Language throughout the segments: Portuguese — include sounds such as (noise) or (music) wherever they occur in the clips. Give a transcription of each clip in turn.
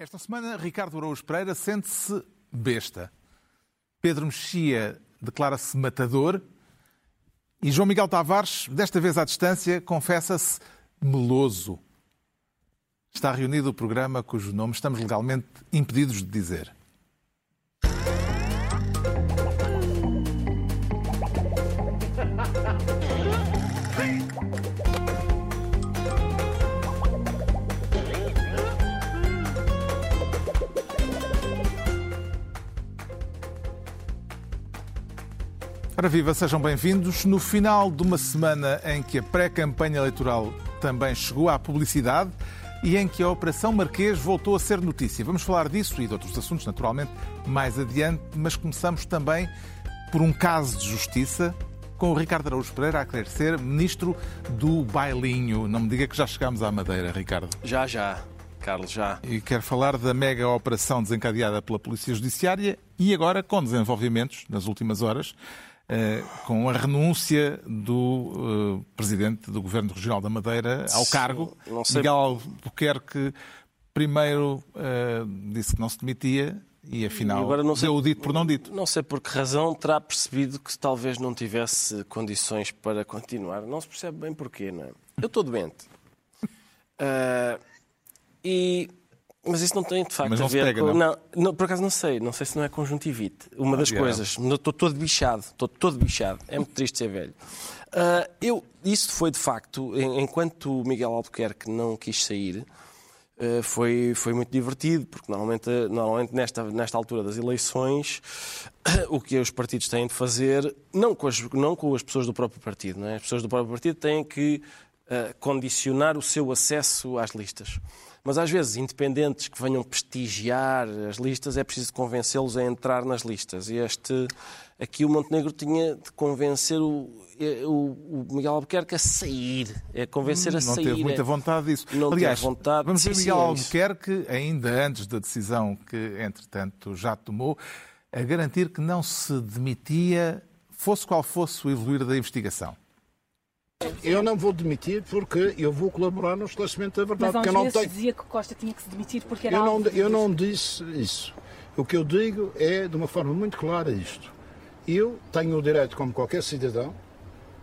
Esta semana, Ricardo Araújo Pereira sente-se besta. Pedro Mexia declara-se matador. E João Miguel Tavares, desta vez à distância, confessa-se meloso. Está reunido o programa cujo nome estamos legalmente impedidos de dizer. Ora viva, sejam bem-vindos. No final de uma semana em que a pré-campanha eleitoral também chegou à publicidade e em que a Operação Marquês voltou a ser notícia. Vamos falar disso e de outros assuntos, naturalmente, mais adiante, mas começamos também por um caso de justiça com o Ricardo Araújo Pereira a querer ser ministro do bailinho. Não me diga que já chegámos à Madeira, Ricardo. Já, já. Carlos, já. E quero falar da mega operação desencadeada pela Polícia Judiciária e agora com desenvolvimentos nas últimas horas com a renúncia do uh, presidente do Governo Regional da Madeira ao cargo. Miguel Albuquerque primeiro uh, disse que não se demitia e afinal agora não sei, deu o dito por não dito. Não sei por que razão terá percebido que talvez não tivesse condições para continuar. Não se percebe bem porquê, não é? Eu estou doente. Uh, (laughs) e mas isso não tem de facto Mas não a ver pega, com. Não? Não, por acaso não sei, não sei se não é conjuntivite. Uma das ah, coisas. Estou todo bichado, estou todo bichado. É muito triste ser velho. Uh, eu, isso foi de facto, enquanto o Miguel Albuquerque não quis sair, uh, foi, foi muito divertido, porque normalmente, normalmente nesta, nesta altura das eleições, (coughs) o que os partidos têm de fazer, não com as, não com as pessoas do próprio partido, não é? as pessoas do próprio partido têm que uh, condicionar o seu acesso às listas. Mas às vezes, independentes que venham prestigiar as listas, é preciso convencê-los a entrar nas listas. E este, aqui o Montenegro tinha de convencer o, o, o Miguel Albuquerque a sair, é convencer a não sair. Não teve muita vontade disso. Não Aliás, vontade. vamos ver Miguel é Albuquerque, ainda antes da decisão que, entretanto, já tomou, a garantir que não se demitia, fosse qual fosse o evoluir da investigação. Eu não vou demitir porque eu vou colaborar no esclarecimento da verdade. Mas eu não tenho... dizia que Costa tinha que se demitir porque era eu não, eu não disse isso. O que eu digo é, de uma forma muito clara, isto. Eu tenho o direito, como qualquer cidadão,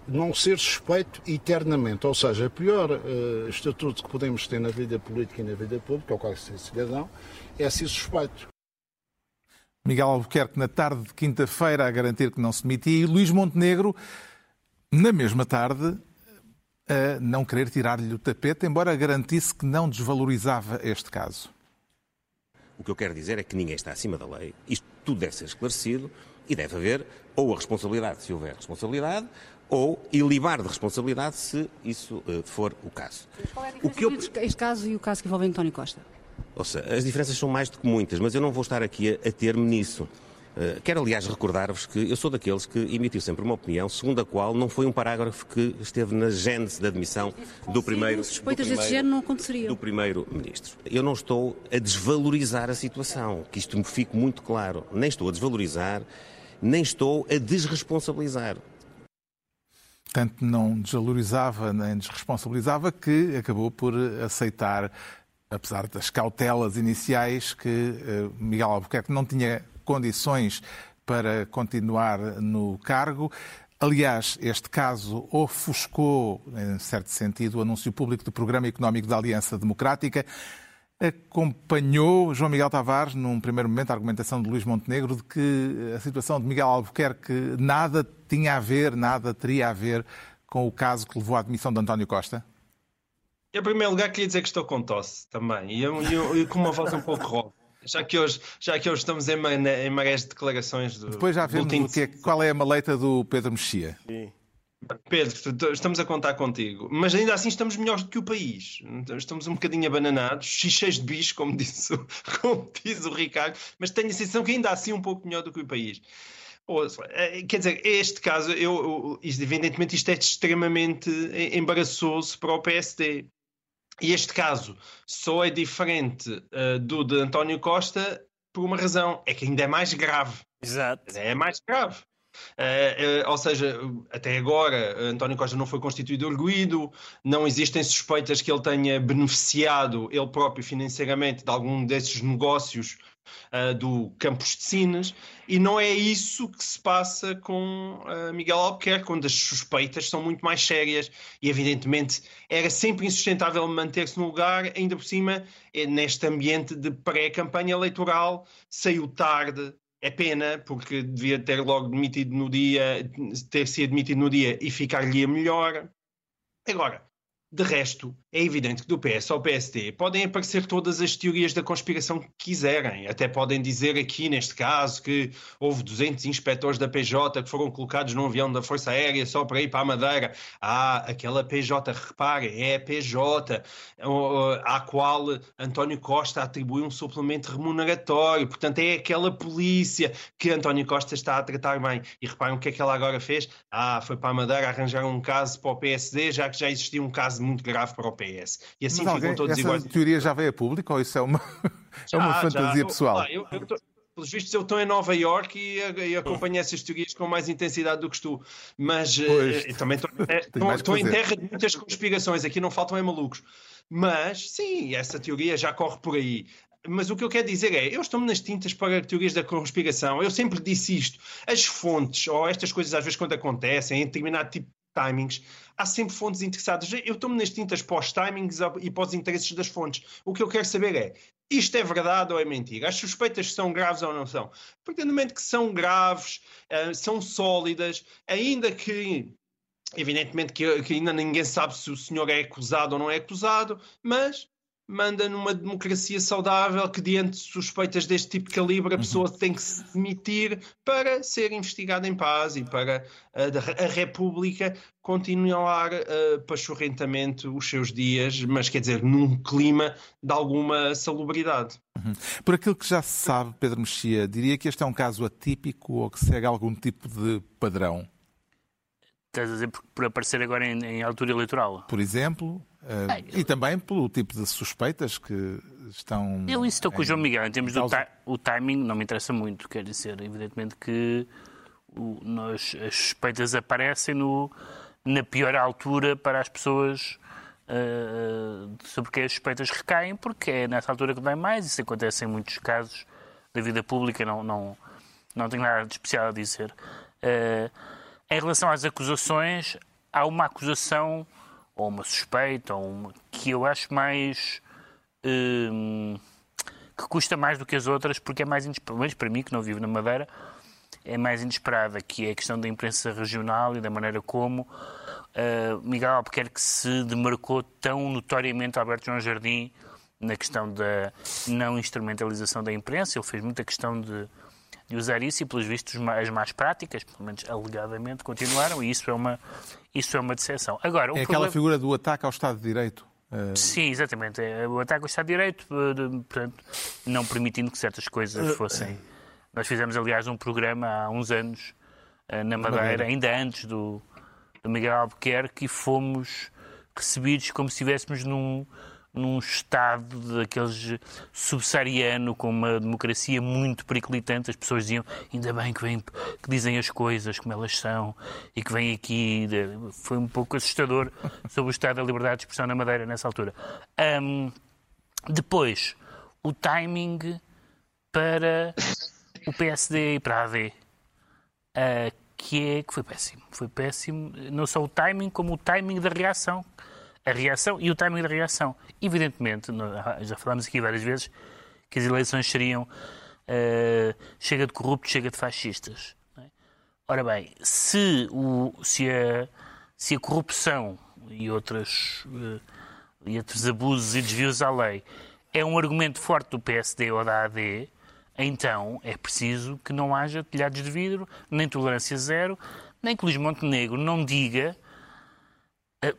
de não ser suspeito eternamente. Ou seja, o pior uh, estatuto que podemos ter na vida política e na vida pública, ou qualquer cidadão, é ser suspeito. Miguel Albuquerque, na tarde de quinta-feira, a garantir que não se demitia, e Luís Montenegro na mesma tarde, a não querer tirar-lhe o tapete, embora garantisse que não desvalorizava este caso. O que eu quero dizer é que ninguém está acima da lei. Isto tudo deve ser esclarecido e deve haver ou a responsabilidade, se houver responsabilidade, ou ilibar de responsabilidade, se isso uh, for o caso. qual é a diferença o que eu... entre este caso e o caso que envolve António Costa? Ou seja, as diferenças são mais do que muitas, mas eu não vou estar aqui a, a ter-me nisso. Eh, quero, aliás, recordar-vos que eu sou daqueles que emitiu sempre uma opinião segundo a qual não foi um parágrafo que esteve na gênese da admissão do primeiro, suspeitas desse género não aconteceriam. do primeiro-ministro. Eu não estou a desvalorizar a situação, que isto me fique muito claro. Nem estou a desvalorizar, nem estou a desresponsabilizar. Tanto não desvalorizava nem desresponsabilizava que acabou por aceitar, apesar das cautelas iniciais, que eh, Miguel Albuquerque não tinha condições para continuar no cargo. Aliás, este caso ofuscou, em certo sentido, o anúncio público do Programa Económico da Aliança Democrática. Acompanhou João Miguel Tavares, num primeiro momento, a argumentação de Luís Montenegro de que a situação de Miguel Albuquerque nada tinha a ver, nada teria a ver com o caso que levou à admissão de António Costa? Em primeiro lugar, queria dizer que estou com tosse também e, eu, eu, com uma voz um pouco rouca. Já que hoje, já que hoje estamos em, em marés de declarações do. Depois já vemos o que é, qual é a maleta do Pedro Mexia. Sim. Pedro, estamos a contar contigo, mas ainda assim estamos melhores do que o país. Estamos um bocadinho abananados, cheios de bicho, como (laughs) disse, como diz o Ricardo, mas tenho a sensação que ainda assim um pouco melhor do que o país. É, quer dizer, este caso, eu, evidentemente, isto é extremamente embaraçoso para o PSD. E este caso só é diferente uh, do de António Costa por uma razão, é que ainda é mais grave. Exato. É mais grave. Uh, uh, ou seja, até agora António Costa não foi constituído arguído, não existem suspeitas que ele tenha beneficiado ele próprio financeiramente de algum desses negócios uh, do Campos de Sines, e não é isso que se passa com uh, Miguel Albuquerque, quando as suspeitas são muito mais sérias e, evidentemente, era sempre insustentável manter-se no lugar, ainda por cima, eh, neste ambiente de pré-campanha eleitoral, saiu tarde. É pena, porque devia ter logo demitido no dia, ter sido demitido no dia e ficar-lhe melhor. Agora, de resto, é evidente que do PS ao PSD podem aparecer todas as teorias da conspiração que quiserem. Até podem dizer aqui, neste caso, que houve 200 inspectores da PJ que foram colocados num avião da Força Aérea só para ir para a Madeira. Ah, aquela PJ, reparem, é a PJ à qual António Costa atribui um suplemento remuneratório. Portanto, é aquela polícia que António Costa está a tratar bem. E reparem o que é que ela agora fez. Ah, foi para a Madeira arranjar um caso para o PSD, já que já existia um caso muito grave para o PS. E assim Mas ficam todos essa iguais. teoria já veio a público ou isso é uma, já, (laughs) é uma fantasia já. pessoal? Eu, eu, eu tô, pelos vistos, eu estou em Nova York e, e acompanho essas teorias com mais intensidade do que tu. Mas uh, também (laughs) estou em terra de muitas conspirações. Aqui não faltam é malucos. Mas, sim, essa teoria já corre por aí. Mas o que eu quero dizer é, eu estou-me nas tintas para teorias da conspiração. Eu sempre disse isto. As fontes, ou estas coisas às vezes quando acontecem, em determinado tipo timings, há sempre fontes interessadas. Eu estou-me nas tintas para os timings e para os interesses das fontes. O que eu quero saber é, isto é verdade ou é mentira? As suspeitas são graves ou não são? Porque no momento que são graves, uh, são sólidas, ainda que evidentemente que, que, ainda ninguém sabe se o senhor é acusado ou não é acusado, mas manda numa democracia saudável que, diante de suspeitas deste tipo de calibre, a pessoa uhum. tem que se demitir para ser investigada em paz e para a, a República continuar uh, pachorrentamente os seus dias, mas quer dizer, num clima de alguma salubridade. Uhum. Por aquilo que já se sabe, Pedro Mexia, diria que este é um caso atípico ou que segue algum tipo de padrão? Estás a dizer por, por aparecer agora em, em altura eleitoral? Por exemplo, Uh, e também pelo tipo de suspeitas que estão. Eu estou com o João Miguel. Em termos do o timing, não me interessa muito. Quer dizer, evidentemente que o, nós, as suspeitas aparecem no, na pior altura para as pessoas uh, sobre quem as suspeitas recaem, porque é nessa altura que dói mais. Isso acontece em muitos casos da vida pública. Não, não, não tenho nada de especial a dizer. Uh, em relação às acusações, há uma acusação ou uma suspeita, ou uma, que eu acho mais. Hum, que custa mais do que as outras, porque é mais inesperada. para mim, que não vivo na Madeira, é mais inesperada, que é a questão da imprensa regional e da maneira como uh, Miguel Albuquerque se demarcou tão notoriamente Alberto João Jardim na questão da não instrumentalização da imprensa. Ele fez muita questão de, de usar isso e, pelos vistos, as más práticas, pelo menos alegadamente, continuaram e isso é uma, isso é uma decepção. Agora, é aquela problema... figura do ataque ao Estado de Direito. Uh... Sim, exatamente. É o ataque ao Estado de Direito, eh, portanto, não permitindo que certas coisas eh, fossem. Nós fizemos, aliás, um programa há uns anos na Madeira, ainda antes do, do Miguel Albuquerque, e fomos recebidos como se estivéssemos num, num Estado daqueles subsaariano, com uma democracia muito periclitante, as pessoas diziam, ainda bem que, vem, que dizem as coisas como elas são e que vêm aqui. Foi um pouco assustador sobre o Estado da liberdade de expressão na Madeira nessa altura. Um, depois, o timing para o PSD e para a AD. Uh, que, é, que foi péssimo. Foi péssimo, não só o timing, como o timing da reação a reação e o timing da reação. Evidentemente, já falámos aqui várias vezes, que as eleições seriam uh, chega de corruptos, chega de fascistas. É? Ora bem, se, o, se, a, se a corrupção e, outras, uh, e outros abusos e desvios à lei é um argumento forte do PSD ou da AD, então é preciso que não haja telhados de vidro, nem tolerância zero, nem que Luís Montenegro não diga eh,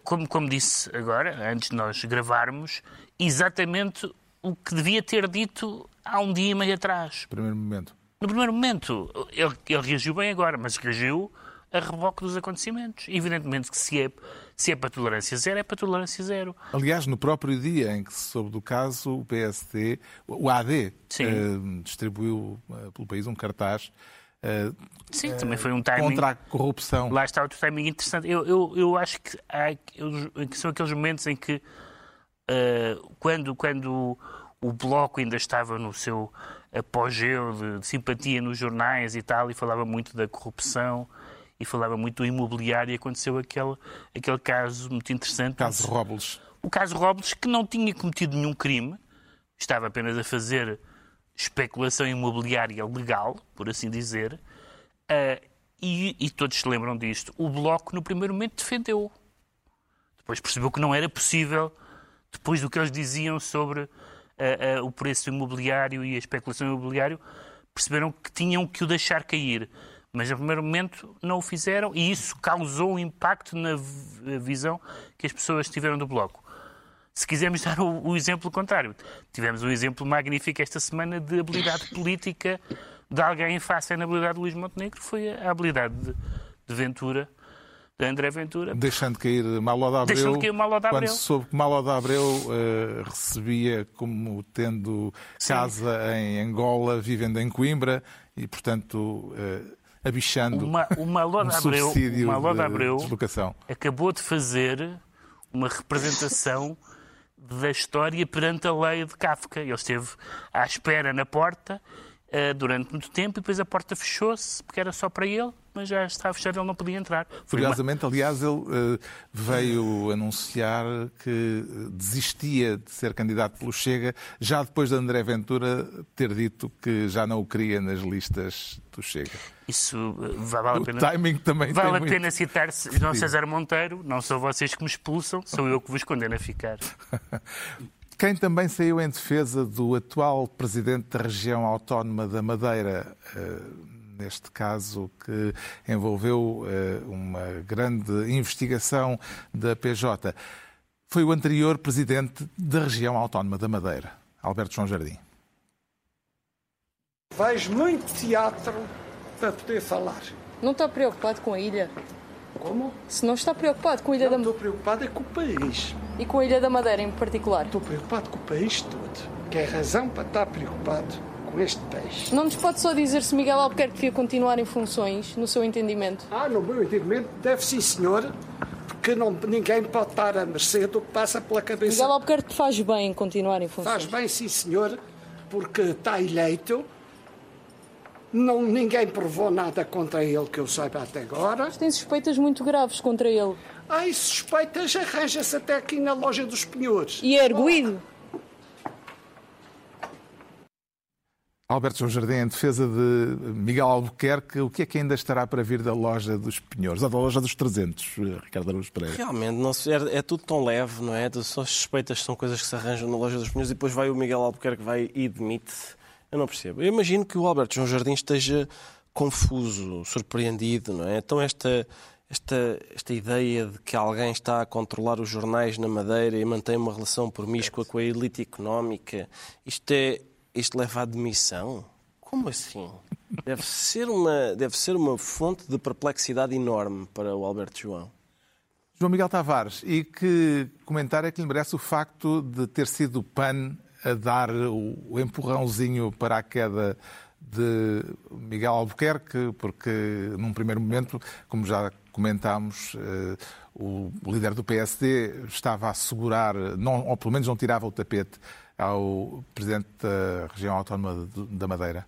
como, como disse agora, antes de nós gravarmos, exatamente o que devia ter dito há um dia e meio atrás. Primeiro momento. No primeiro momento. Ele, ele reagiu bem agora, mas reagiu a reboque dos acontecimentos. Evidentemente que se é, se é para tolerância zero, é para tolerância zero. Aliás, no próprio dia em que se soube do caso, o PSD, o AD, eh, distribuiu eh, pelo país um cartaz Sim, também foi um timing. Contra a corrupção. Lá está outro timing interessante. Eu, eu, eu acho que, há, que são aqueles momentos em que, uh, quando, quando o Bloco ainda estava no seu apogeu de, de, simpatia nos jornais e tal, e falava muito da corrupção e falava muito do imobiliário, e aconteceu aquele, aquele caso muito interessante. O caso Robles. O caso Robles, que não tinha cometido nenhum crime, estava apenas a fazer especulação imobiliária legal, por assim dizer, uh, e, e, todos se lembram disto. O Bloco, no primeiro momento, defendeu. Depois percebeu que não era possível, depois do que eles diziam sobre uh, uh, o preço imobiliário e a especulação imobiliária, perceberam que tinham que o deixar cair. Mas, no primeiro momento, não o fizeram e isso causou um impacto na visão que as pessoas tiveram do Bloco. Se quisermos dar o, o, exemplo contrário, tivemos um exemplo magnífico esta semana de habilidade (laughs) política de alguém face à inabilidade de Luís Montenegro, foi a habilidade de, de Ventura, de André Ventura. Deixando cair Malo de Abreu, Deixando cair Malo de Abreu. quando se soube que Malo de Abreu uh, recebia como tendo casa Sim. em Angola, vivendo em Coimbra, e, portanto... Uh, abichando uma, uma um Abreu, uma de Abreu deslocação. acabou de fazer uma representação da história perante a lei de Kafka. Ele esteve à espera na porta uh, durante muito tempo e depois a porta fechou-se porque era só para ele, mas já estava fechada, ele não podia entrar. Curiosamente, aliás, ele uh, veio anunciar que desistia de ser candidato pelo Chega, já depois de André Ventura ter dito que já não o queria nas listas do Chega. Isso vale a pena. O timing também Vale a muito... pena citar João César Monteiro, não são vocês que me expulsam, sou eu que vos condeno a ficar. (laughs) Quem também saiu em defesa do atual presidente da região autónoma da Madeira, eh, neste caso que envolveu eh, uma grande investigação da PJ, foi o anterior presidente da região autónoma da Madeira, Alberto João Jardim. Vejo muito teatro para poder falar. Não está preocupado com a ilha? Como? Se não está preocupado com a Ilha não, da Estou preocupado é com o país. E com a Ilha da Madeira em particular? Estou preocupado com o país todo. Que é razão para estar preocupado com este país. Não nos pode só dizer se Miguel Albuquerque devia continuar em funções, no seu entendimento? Ah, no meu entendimento, deve sim, senhor. Porque não, ninguém pode estar a mercê do que passa pela cabeça. Miguel Albuquerque faz bem em continuar em funções. Faz bem, sim, senhor, porque está eleito não, ninguém provou nada contra ele que eu saiba até agora. Mas tem suspeitas muito graves contra ele. Ai, suspeitas arranja-se até aqui na loja dos penhores. E é erguido. Alberto João Jardim, em defesa de Miguel Albuquerque, o que é que ainda estará para vir da loja dos penhores, ou da loja dos 300, Ricardo Araújo Pereira? Realmente, não é, é, tudo tão leve, não é? Só suspeitas são coisas que se arranjam na loja dos penhores e depois vai o Miguel Albuquerque vai e demite-se eu não percebo. Eu imagino que o Alberto João Jardim esteja confuso, surpreendido, não é? Então esta, esta, esta ideia de que alguém está a controlar os jornais na Madeira e mantém uma relação promíscua com a elite económica, isto, é, isto leva à demissão? Como assim? Deve ser, uma, deve ser uma fonte de perplexidade enorme para o Alberto João. João Miguel Tavares, e que comentário é que lhe merece o facto de ter sido o PAN a dar o empurrãozinho para a queda de Miguel Albuquerque, porque num primeiro momento, como já comentámos, eh, o líder do PSD estava a segurar, não, ou pelo menos não tirava o tapete ao presidente da região autónoma da Madeira.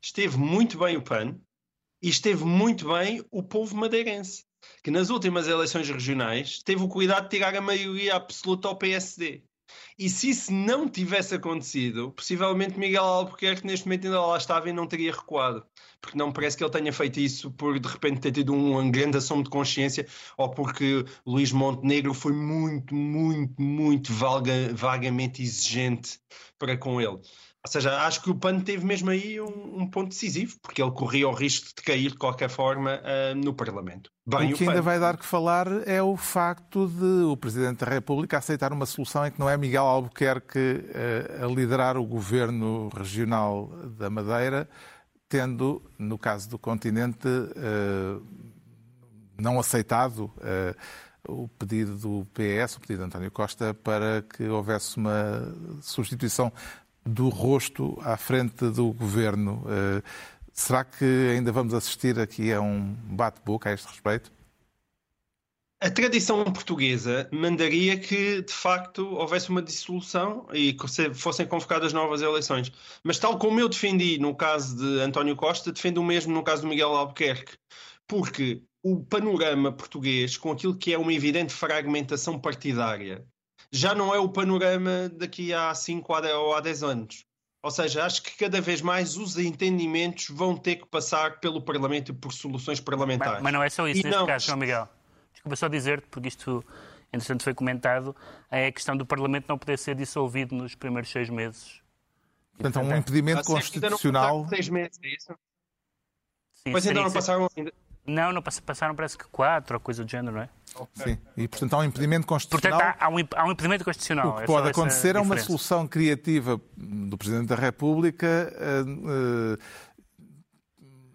Esteve muito bem o PAN e esteve muito bem o povo madeirense, que nas últimas eleições regionais teve o cuidado de tirar a maioria absoluta ao PSD. E se isso não tivesse acontecido, possivelmente Miguel Albuquerque neste momento ainda lá estava e não teria recuado. Porque não parece que ele tenha feito isso por de repente ter tido um grande assomo de consciência ou porque Luís Montenegro foi muito, muito, muito vaga, vagamente exigente para com ele. Ou seja, acho que o PAN teve mesmo aí um, um, ponto decisivo, porque ele corria o risco de cair de qualquer forma uh, no Parlamento. Bem, o que o ainda vai dar que falar é o facto de o Presidente da República aceitar uma solução em que não é Miguel Albuquerque uh, a liderar o governo regional da Madeira, tendo, no caso do continente, uh, não aceitado o pedido do PS, o pedido de António Costa, para que houvesse uma substituição do rosto à frente do governo. Eh, Será que ainda vamos assistir aqui a um bate-boca a este respeito? A tradição portuguesa mandaria que, de facto, houvesse uma dissolução e que fossem convocadas novas eleições. Mas, tal como eu defendi no caso de António Costa, defendo o mesmo no caso do Miguel Albuquerque. Porque o panorama português, com aquilo que é uma evidente fragmentação partidária, já não é o panorama daqui a 5 ou a 10 anos. Ou seja, acho que cada vez mais os entendimentos vão ter que passar pelo Parlamento e por soluções parlamentares. Mas, mas não é só isso e neste não... caso, João Miguel. Desculpa só dizer-te, porque isto, entretanto, foi comentado, é a questão do Parlamento não poder ser dissolvido nos primeiros seis meses. Portanto, há um impedimento constitucional. Não seis meses, é isso? Sim, pois ainda não passaram ainda. Não, não passaram parece que quatro ou coisa do género, não é? Sim, e portanto há um impedimento constitucional. Portanto, há, um, há um impedimento constitucional. O que é pode acontecer é uma solução criativa do Presidente da República uh, uh,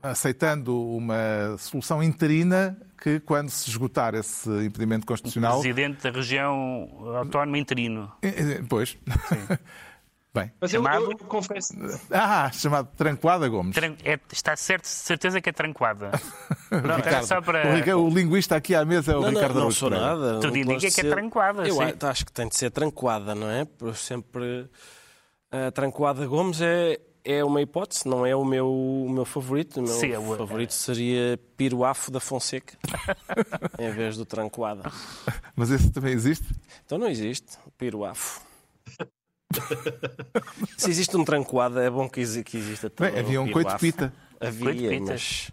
aceitando uma solução interina que, quando se esgotar esse impedimento constitucional. O Presidente da região autónoma interino. Eh, pois. Sim. (laughs) Bem. Mas chamado... eu, eu, confesso. Ah, chamado Tranquada Gomes. Tran... É, está certo, certeza que é Tranquada. (laughs) Não, Ricardo, só para... o, o, linguista aqui à mesa é o não, Ricardo Não, não sou nada. Tudo indica que é Tranquada. Eu sim. acho que tem de ser Tranquada, não é? Por sempre. A Tranquada Gomes é, é uma hipótese, não é o meu, o meu favorito. O meu sim, é favorito seria Piruafo da Fonseca, (laughs) em vez do Tranquada. Mas esse também existe? Então não existe, Piruafo. (laughs) Se existe um trancoada, é bom que, exista também. Havia um coito pita. Havia, coito pita. mas...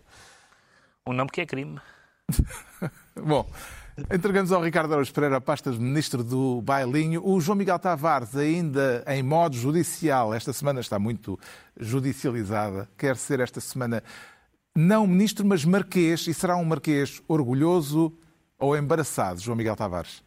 Um nome que é crime. (laughs) bom, entregamos ao Ricardo Araújo Pereira a pasta de Ministro do Bailinho. O João Miguel Tavares, ainda em modo judicial, esta semana está muito judicializada, quer ser esta semana não Ministro, mas Marquês, e será um Marquês orgulhoso ou embaraçado, João Miguel Tavares?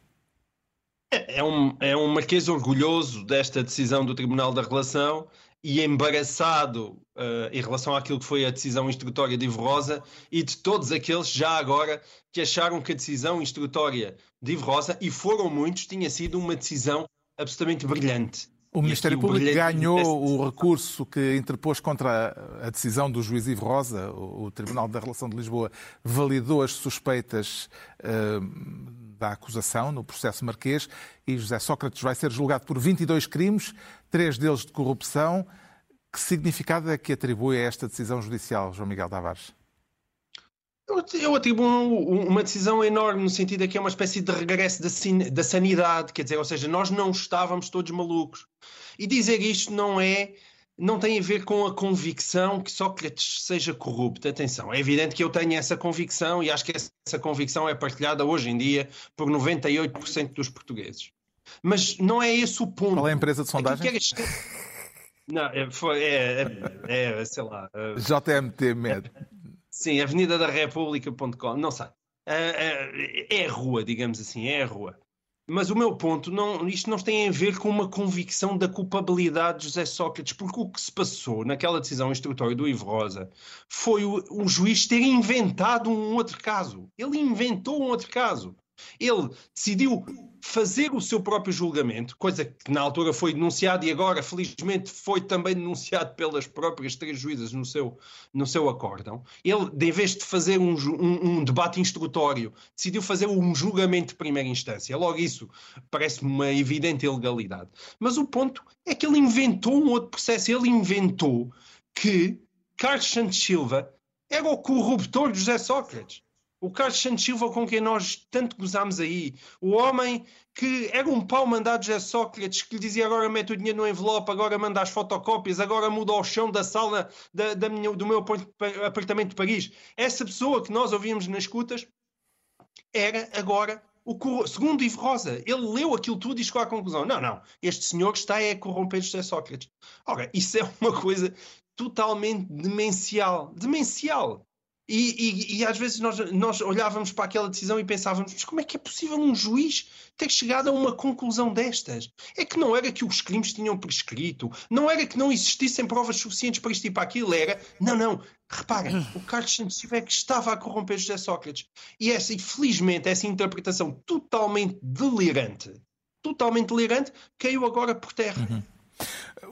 É, um, é um marquês orgulhoso desta decisão do Tribunal da Relação e embaraçado uh, em relação àquilo que foi a decisão instrutória de Ivo Rosa e de todos aqueles já agora que acharam que a decisão instrutória de Ivo Rosa, e foram muitos, tinha sido uma decisão absolutamente brilhante. O Ministério Público ganhou o recurso que interpôs contra a decisão do juiz Ivo Rosa. O Tribunal da Relação de Lisboa validou as suspeitas uh, da acusação no processo marquês e José Sócrates vai ser julgado por 22 crimes, três deles de corrupção. Que significado é que atribui a esta decisão judicial, João Miguel Tavares? Eu atribuo uma decisão enorme no sentido de que é uma espécie de regresso da sanidade, quer dizer, ou seja, nós não estávamos todos malucos. E dizer isto não é não tem a ver com a convicção que Sócrates seja corrupto. Atenção, é evidente que eu tenho essa convicção e acho que essa convicção é partilhada hoje em dia por 98% dos portugueses. Mas não é esse o ponto. Qual é a empresa de sondagem? Não, é, é, é, é, sei lá. JMT Med. Sim, Avenida da República.com, não sei. É, é, é rua, digamos assim, é a rua. Mas o meu ponto, não, isto não tem a ver com uma convicção da culpabilidade de José Sócrates, porque o que se passou naquela decisão instrutória do Ivo Rosa foi o, o juiz ter inventado um outro caso. Ele inventou um outro caso. Ele decidiu fazer o seu próprio julgamento, coisa que na altura foi denunciado e agora, felizmente, foi também denunciado pelas próprias três juízas no seu, no seu acórdão. Ele, em vez de fazer um, um, um debate instrutório, decidiu fazer um julgamento de primeira instância. Logo, isso parece-me uma evidente ilegalidade. Mas o ponto é que ele inventou um outro processo. Ele inventou que Carlos Santos Silva era o corruptor de José Sócrates. O Carlos Santos Silva, com quem nós tanto gozámos aí, o homem que era um pau mandado José Sócrates, que lhe dizia agora mete o dinheiro no envelope, agora manda as fotocópias, agora muda o chão da sala da, da minha, do meu apartamento de Paris. Essa pessoa que nós ouvíamos nas escutas era agora o segundo Ivo Rosa, ele leu aquilo tudo e chegou à conclusão: não, não, este senhor está a corromper José Sócrates. Ora, isso é uma coisa totalmente demencial. Demencial. E, e, e, às vezes nós, nós olhávamos para aquela decisão e pensávamos: mas como é que é possível um juiz ter chegado a uma conclusão destas? É que não era que os crimes tinham prescrito, não era que não existissem provas suficientes para isto e para aquilo, era. Não, não. Reparem, o Carlos Santos é que estava a corromper José Sócrates. E, essa, infelizmente, essa interpretação totalmente delirante, totalmente delirante, caiu agora por terra. Uhum.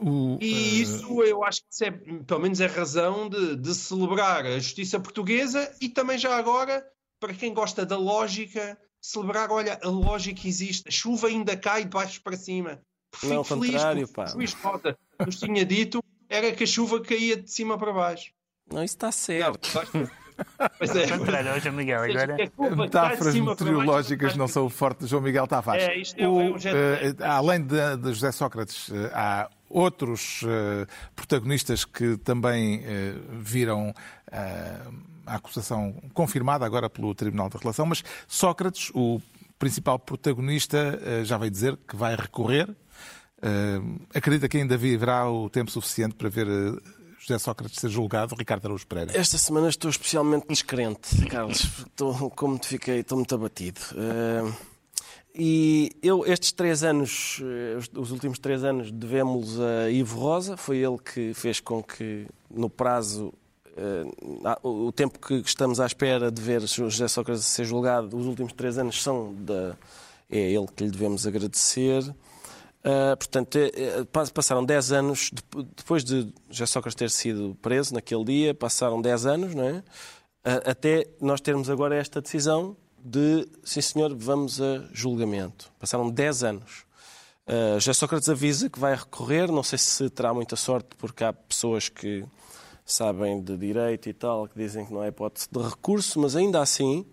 O, e uh... isso eu acho que é, pelo menos é razão de, de celebrar a justiça portuguesa e também já agora, para quem gosta da lógica, celebrar, olha, a lógica existe, a chuva ainda cai de baixo para cima. Não, ao contrário, pá. O juiz Cota nos tinha dito era que a chuva caía de cima para baixo. Não, isso está certo. Não, Pois é. Contrário, João Miguel, agora... Metáforas meteorológicas não são fortes, João Miguel Tavares. É, isto é, o, é um uh, além de, de, José Sócrates, uh, há outros uh, protagonistas que também viram a acusação confirmada agora pelo Tribunal da Relação, mas Sócrates, o principal protagonista, já veio dizer que vai recorrer. acredita que ainda viverá o tempo suficiente para ver José Sócrates ser julgado, Ricardo Araújo Pereira? Esta semana estou especialmente descrente, Carlos. Estou, como te fiquei, estou muito abatido. Uh, e eu, estes três anos, eh, os últimos três anos, devemos a Ivo Rosa. Foi ele que fez com que, no prazo, uh, o tempo que estamos à espera de ver José Sócrates ser julgado, os últimos três anos são da. É ele que lhe devemos agradecer. Uh, portanto, é, é, passaram 10 anos, depois de José Sócrates ter sido preso naquele dia, passaram 10 anos, não é? Uh, até nós termos agora esta decisão de, sim senhor, vamos a julgamento. Passaram 10 anos. Uh, José Sócrates avisa que vai recorrer, não sei se terá muita sorte, porque há pessoas que sabem de direito e tal, que dizem que não é hipótese de recurso, mas ainda assim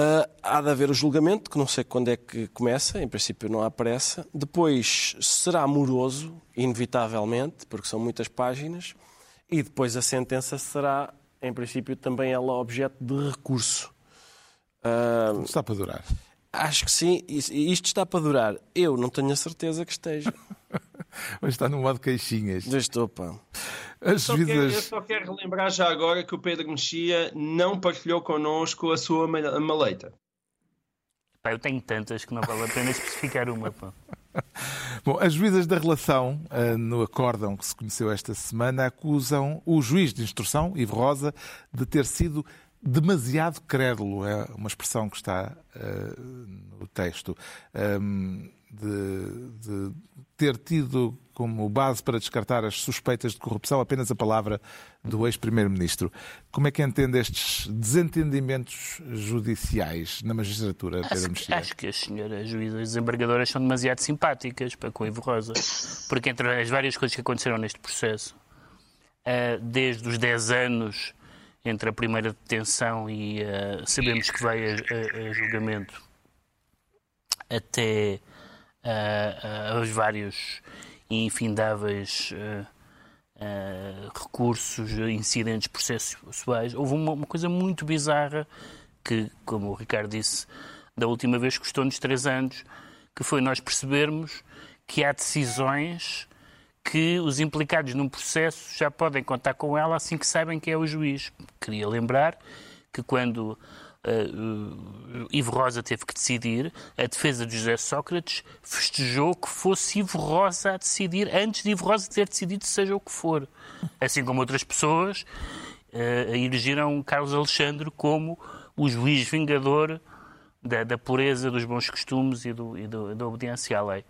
Uh, há de haver o julgamento, que não sei quando é que começa, em princípio não há pressa. Depois será amoroso, inevitavelmente, porque são muitas páginas. E depois a sentença será, em princípio, também ela objeto de recurso. Uh, está para durar. Acho que sim, e isto está para durar. Eu não tenho a certeza que esteja. (laughs) (laughs) Mas está no modo queixinhas. Estou, pá. As só vidas... quero, eu só quero relembrar já agora que o Pedro Mexia não partilhou connosco a sua maleta. Pá, eu tenho tantas que não vale a pena especificar uma. Pá. (laughs) Bom, as juízas da relação, eh, no acórdão que se conheceu esta semana, acusam o juiz de instrução, Ivo Rosa, de ter sido demasiado crédulo. É uma expressão que está uh, no texto. Um, ehm, de, de ter tido como base para descartar as suspeitas de corrupção apenas a palavra do ex-primeiro-ministro. Como é que entende estes desentendimentos judiciais na magistratura, Pedro acho? Acho que as senhoras juízas desembargadoras são demasiado simpáticas para com Ivo Rosa, porque entre as várias coisas que aconteceram neste processo, eh, desde os 10 anos entre a primeira detenção e uh, sabemos que vai a, a, a julgamento até uh, uh, os vários infindáveis uh, recursos, incidentes processuais. Houve uma, uma, coisa muito bizarra que, como o Ricardo disse, da última vez custou-nos três anos, que foi nós percebermos que há decisões que os implicados num processo já podem contar com ela assim que sabem que é o juiz. Queria lembrar que quando uh, Ivo Rosa teve que decidir, a defesa de José Sócrates festejou que fosse Ivo Rosa a decidir, antes de Ivo Rosa ter decidido seja o que for. Assim como outras pessoas uh, Carlos Alexandre como o juiz vingador da, da pureza dos bons costumes e, do, e do, da obediência à lei.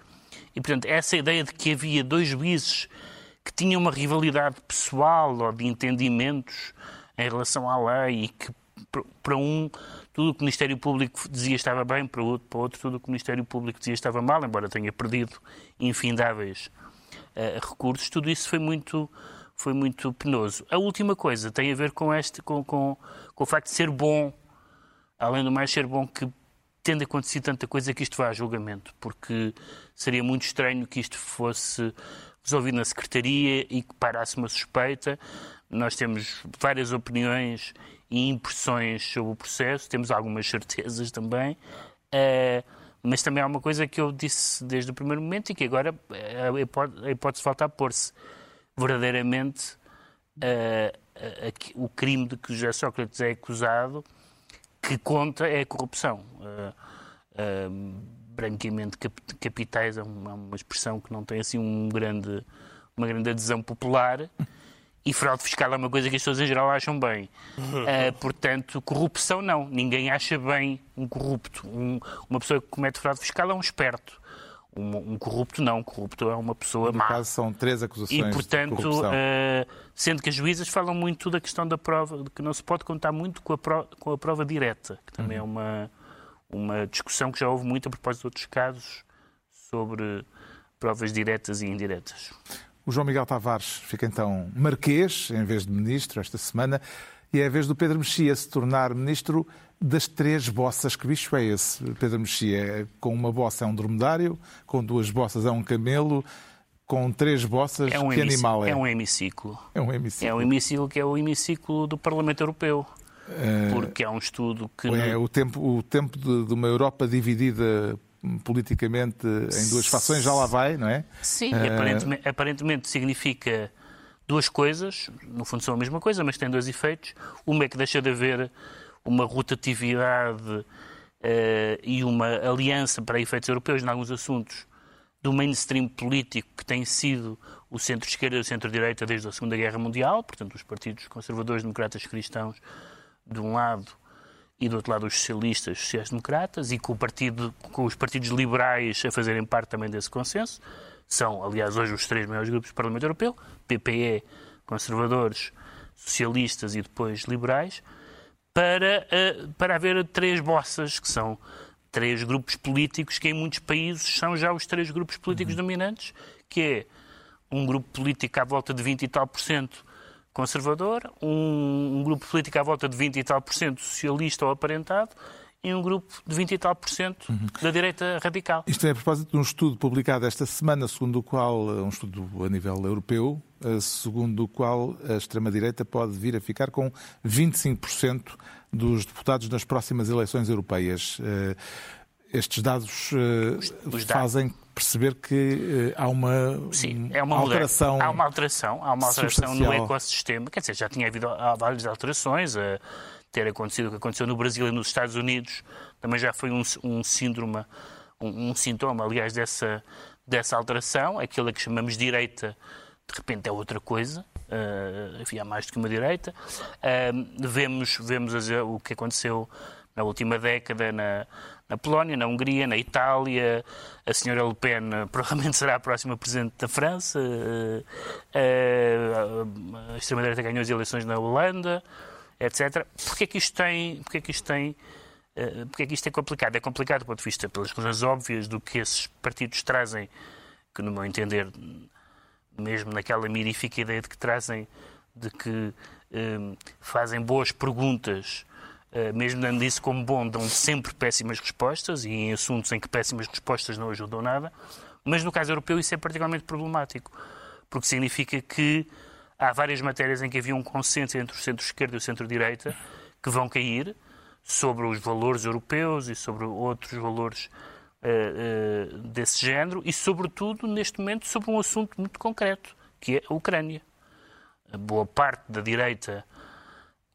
E, portanto, essa ideia de que havia dois juízes que tinham uma rivalidade pessoal ou de entendimentos em relação à lei e que para um tudo o que o Ministério Público dizia estava bem, para outro, para outro tudo o que o Ministério Público dizia estava mal, embora tenha perdido infindáveis uh, recursos, tudo isso foi muito, foi muito penoso. A última coisa tem a ver com, este, com, com, com o facto de ser bom, além do mais ser bom que tendo acontecido tanta coisa que isto vá a julgamento, porque seria muito estranho que isto fosse resolvido na Secretaria e que parasse uma suspeita. Nós temos várias opiniões e impressões sobre o processo, temos algumas certezas também, uh, mas também há uma coisa que eu disse desde o primeiro momento e que agora eh, a hipótese, a falta a pôr-se. Verdadeiramente, uh, uh, o crime de que José Sócrates é acusado, que conta é a corrupção. branqueamento de capitais é uma, uma expressão que não tem assim um grande, uma grande adesão popular. E fraude fiscal é uma coisa que as pessoas em geral acham bem. Uh, (laughs) portanto, corrupção não. Ninguém acha bem um corrupto. Um, uma pessoa que comete fraude fiscal é um esperto. Um, um, corrupto, não. Um corrupto é uma pessoa no má. No caso, são três acusações E, portanto, uh, sendo que as juízas falam muito da questão da prova, de que não se pode contar muito com a, prova, com a prova direta, que também uhum. é uma, uma discussão que já houve muito a propósito de outros casos sobre provas diretas e indiretas. O João Miguel Tavares fica então marquês, em vez de ministro, esta semana, e é a vez do Pedro Mexia se tornar ministro das três bossas. Que bicho é esse, Pedro Mexia? Com uma bossa é um dromedário, com duas bossas é um camelo, com três bossas, é um que animal é? É um hemiciclo. É um hemiciclo. É um hemiciclo que é o hemiciclo do Parlamento Europeu. Eh, Porque é um estudo que. É o tempo, o tempo de, de uma Europa dividida politicamente em duas fações já lá vai, não é? Sim, uh... aparentemente, aparentemente, significa duas coisas, no fundo são a mesma coisa, mas têm dois efeitos. Uma é que deixa de haver uma rotatividade uh, e uma aliança para efeitos europeus em alguns assuntos do mainstream político que tem sido o centro-esquerda e o centro-direita desde a Segunda Guerra Mundial, portanto, os partidos conservadores, democratas, cristãos, de um lado, e do outro lado os socialistas, sociais-democratas, e com, partido, com os partidos liberais a fazerem parte também desse consenso. São, aliás, hoje os três maiores grupos do Parlamento Europeu, PPE, conservadores, socialistas e depois liberais, para, uh, para haver três bossas, que são três grupos políticos que em muitos países são já os três grupos políticos uhum. dominantes, que é um grupo político à volta de 20 e tal por cento conservador, um, um, grupo político à volta de 20 e tal por cento socialista ou aparentado e um grupo de 20 e tal por cento uhum. da direita radical. Isto é a propósito de um estudo publicado esta semana, segundo o qual, um estudo a nível europeu, eh, segundo o qual a extrema-direita pode vir a ficar com 25% dos deputados nas próximas eleições europeias. Eh, estes dados eh, os, os fazem dados. perceber que há uma, Sim, é uma alteração. Há uma alteração, há uma alteração no ecossistema. Quer dizer, já tinha havido várias alterações. A ter acontecido o que aconteceu no Brasil e nos Estados Unidos também já foi um, um síndrome, um, um, sintoma, aliás, dessa, dessa alteração. Aquilo a que chamamos direita, de repente é outra coisa. Uh, havia mais do que uma direita. Uh, vemos vemos o que aconteceu na última década na, na Polónia, na Hungria, na Itália. A senhora Le Pen provavelmente será a próxima presidente da França. Uh, a extrema-direita ganhou as eleições na Holanda etc. Porquê é que isto tem, porquê é que isto tem uh, porquê é que isto é complicado? É complicado do ponto de vista pelas razões óbvias do que esses partidos trazem, que no meu entender, mesmo naquela mirífica ideia de que trazem, de que um, fazem boas perguntas, uh, mesmo dando isso como bom, dão sempre péssimas respostas e em assuntos em que péssimas respostas não ajudam nada. Mas no caso europeu isso é particularmente problemático, porque significa que há várias matérias em que havia um consenso entre o centro-esquerda e o centro-direita que vão cair sobre os valores europeus e sobre outros valores uh, uh, desse género e, sobretudo, neste momento, sobre um assunto muito concreto, que é a Ucrânia. A boa parte da direita,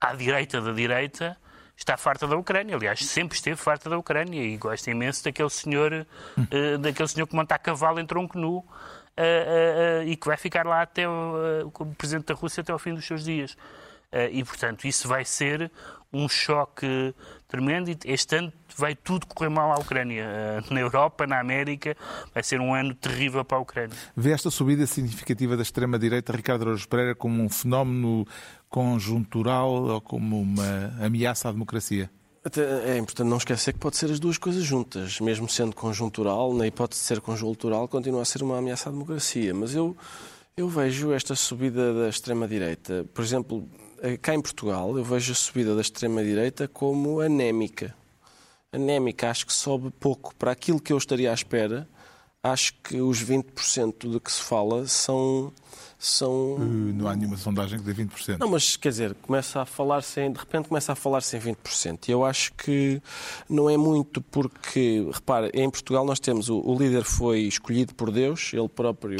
à direita da direita, está farta da Ucrânia. Aliás, sempre esteve farta da Ucrânia e gosta imenso daquele senhor, uh, daquele senhor que monta a cavalo em tronco nu e que vai ficar lá até o, como Presidente da Rússia até ao fim dos seus dias. e, portanto, isso vai ser um choque tremendo e este ano vai tudo correr mal à Ucrânia. Na Europa, na América, vai ser um ano terrível para a Ucrânia. Vê esta subida significativa da extrema-direita, Ricardo Araújo Pereira, como um fenómeno conjuntural ou como uma ameaça à democracia? É importante não esquecer que pode ser as duas coisas juntas, mesmo sendo conjuntural, na hipótese de ser conjuntural, continua a ser uma ameaça à democracia. Mas eu, eu vejo esta subida da extrema-direita, por exemplo, eh, cá em Portugal, eu vejo a subida da extrema-direita como anémica. Anémica, acho que sobe pouco para aquilo que eu estaria à espera. Acho que os 20% de que se fala são são. Não há nenhuma sondagem que dê 20%. Não, mas quer dizer, começa a falar-se em, de repente começa a falar-se em 20%. E eu acho que não é muito porque, repare, em Portugal nós temos o, o líder foi escolhido por Deus, ele próprio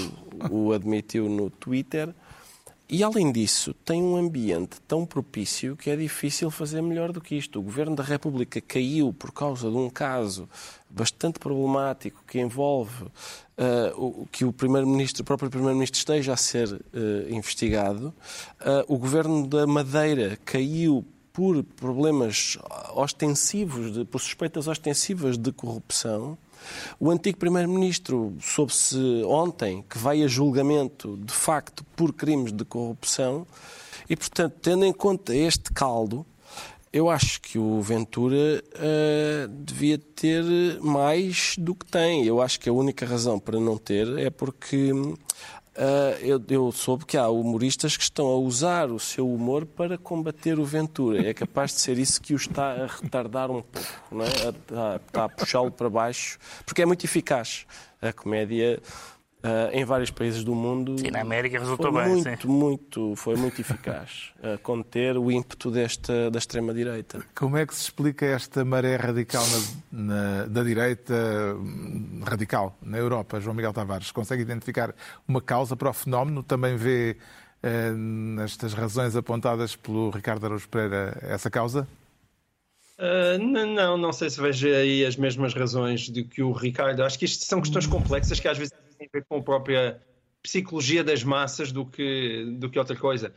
o (laughs) admitiu no Twitter. E, além disso, tem um ambiente tão propício que é difícil fazer melhor do que isto. O Governo da República caiu por causa de um caso bastante problemático que envolve uh, o, que o primeiro-ministro, o próprio primeiro-ministro esteja a ser uh, investigado. Uh, o Governo da Madeira caiu por problemas ostensivos, de, por suspeitas ostensivas de corrupção. O antigo Primeiro-Ministro soube-se ontem que vai a julgamento, de facto, por crimes de corrupção e, portanto, tendo em conta este caldo, eu acho que o Ventura uh, devia ter mais do que tem. Eu acho que a única razão para não ter é porque Uh, eu, eu, soube que há humoristas que estão a usar o seu humor para combater o Ventura. É capaz de ser isso que o está a retardar um pouco, não é? a, a, a puxá-lo para baixo, porque é muito eficaz. A comédia Uh, em vários países do mundo. E na América resultou foi bem. Muito, sim. muito, foi muito eficaz a conter o ímpeto desta, da extrema-direita. Como é que se explica esta maré radical na, na, da direita radical na Europa, João Miguel Tavares? Consegue identificar uma causa para o fenómeno? Também vê uh, nestas razões apontadas pelo Ricardo Araújo Pereira essa causa? Uh, não, não sei se vejo aí as mesmas razões do que o Ricardo. Acho que isto são questões complexas que às vezes têm a ver com a própria psicologia das massas do que, do que outra coisa.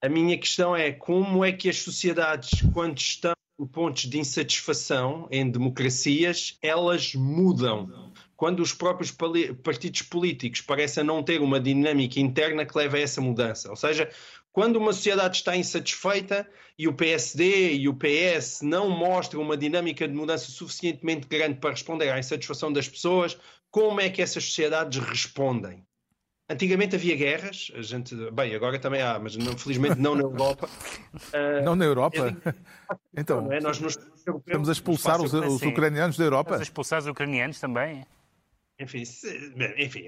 A minha questão é como é que as sociedades, quando estão em pontos de insatisfação em democracias, elas mudam. Quando os próprios partidos políticos parecem não ter uma dinâmica interna que leva a essa mudança. Ou seja, quando uma sociedade está insatisfeita e o PSD e o PS não mostram uma dinâmica de mudança suficientemente grande para responder à insatisfação das pessoas, como é que essas sociedades respondem? Antigamente havia guerras, a gente, bem, agora também há, mas não, felizmente não na Europa. Uh, (laughs) não na Europa? (laughs) então, é? Nós nos, estamos a expulsar os, os, ucranianos da Europa? Estamos a expulsar os ucranianos também? Enfim, se, enfim,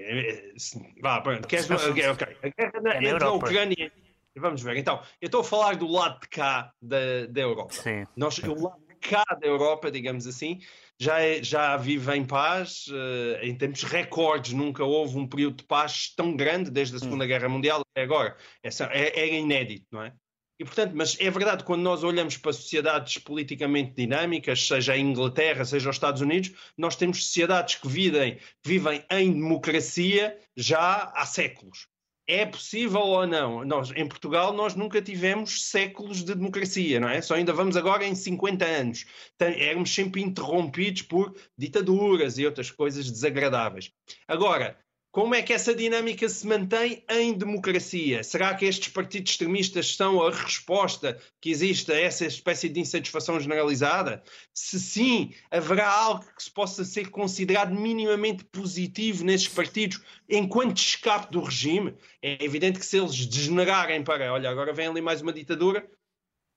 se, vá, pronto, queres, okay, a guerra na, é entre a Ucrânia Vamos ver. Então, eu estou a falar do lado de cá da, da Europa. Sim. Nós, o lado de cá da Europa, digamos assim, já, é, já vive em paz, uh, em tempos recordes. Nunca houve um período de paz tão grande desde a Segunda hum. Guerra Mundial até agora. Essa, é, é inédito, não é? E, portanto, mas é verdade, quando nós olhamos para sociedades politicamente dinâmicas, seja a Inglaterra, seja os Estados Unidos, nós temos sociedades que vivem, vivem em democracia já há séculos. É possível ou não? Nós, em Portugal, nós nunca tivemos séculos de democracia, não é? Só ainda vamos agora em 50 anos. Éramos sempre interrompidos por ditaduras e outras coisas desagradáveis. Agora, como é que essa dinâmica se mantém em democracia? Será que estes partidos extremistas são a resposta que existe a essa espécie de insatisfação generalizada? Se sim, haverá algo que se possa ser considerado minimamente positivo nesses partidos enquanto escape do regime? É evidente que se eles degenerarem para, olha, agora vem ali mais uma ditadura,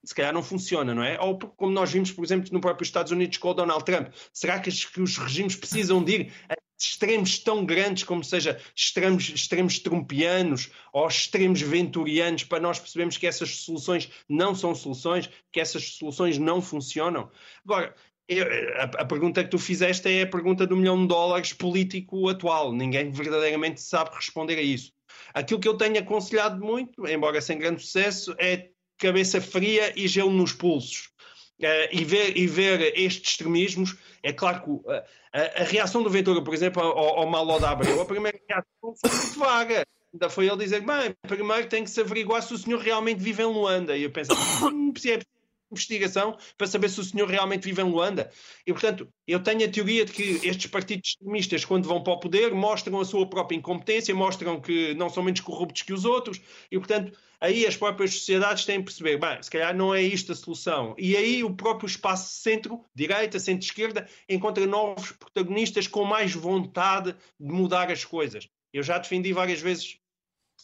se calhar não funciona, não é? Ou como nós vimos, por exemplo, no próprio Estados Unidos com o Donald Trump. Será que os regimes precisam de ir a extremos tão grandes como seja extremos, extremos trumpianos ou extremos venturianos para nós percebermos que essas soluções não são soluções, que essas soluções não funcionam. Agora, eu, a, a, pergunta que tu fizeste é a pergunta do milhão de dólares político atual. Ninguém verdadeiramente sabe responder a isso. Aquilo que eu tenho aconselhado muito, embora sem grande sucesso, é cabeça fria e gelo nos pulsos. Uh, e, ver, e ver estes extremismos, é claro que uh, a, a, reação do Ventura, por exemplo, ao, ao Malo da Abreu, a primeira reação foi muito vaga. Ainda foi ele dizer: bem, primeiro tem que se averiguar se o senhor realmente vive em Luanda. E eu pensei: hum, se é investigação para saber se o senhor realmente vive em Luanda. E, portanto, eu tenho a teoria de que estes partidos extremistas, quando vão para o poder, mostram a sua própria incompetência, mostram que não são menos corruptos que os outros, e, portanto, aí as próprias sociedades têm que perceber, bem, se calhar não é isto a solução. E aí o próprio espaço centro-direita, centro-esquerda, encontra novos protagonistas com mais vontade de mudar as coisas. Eu já defendi várias vezes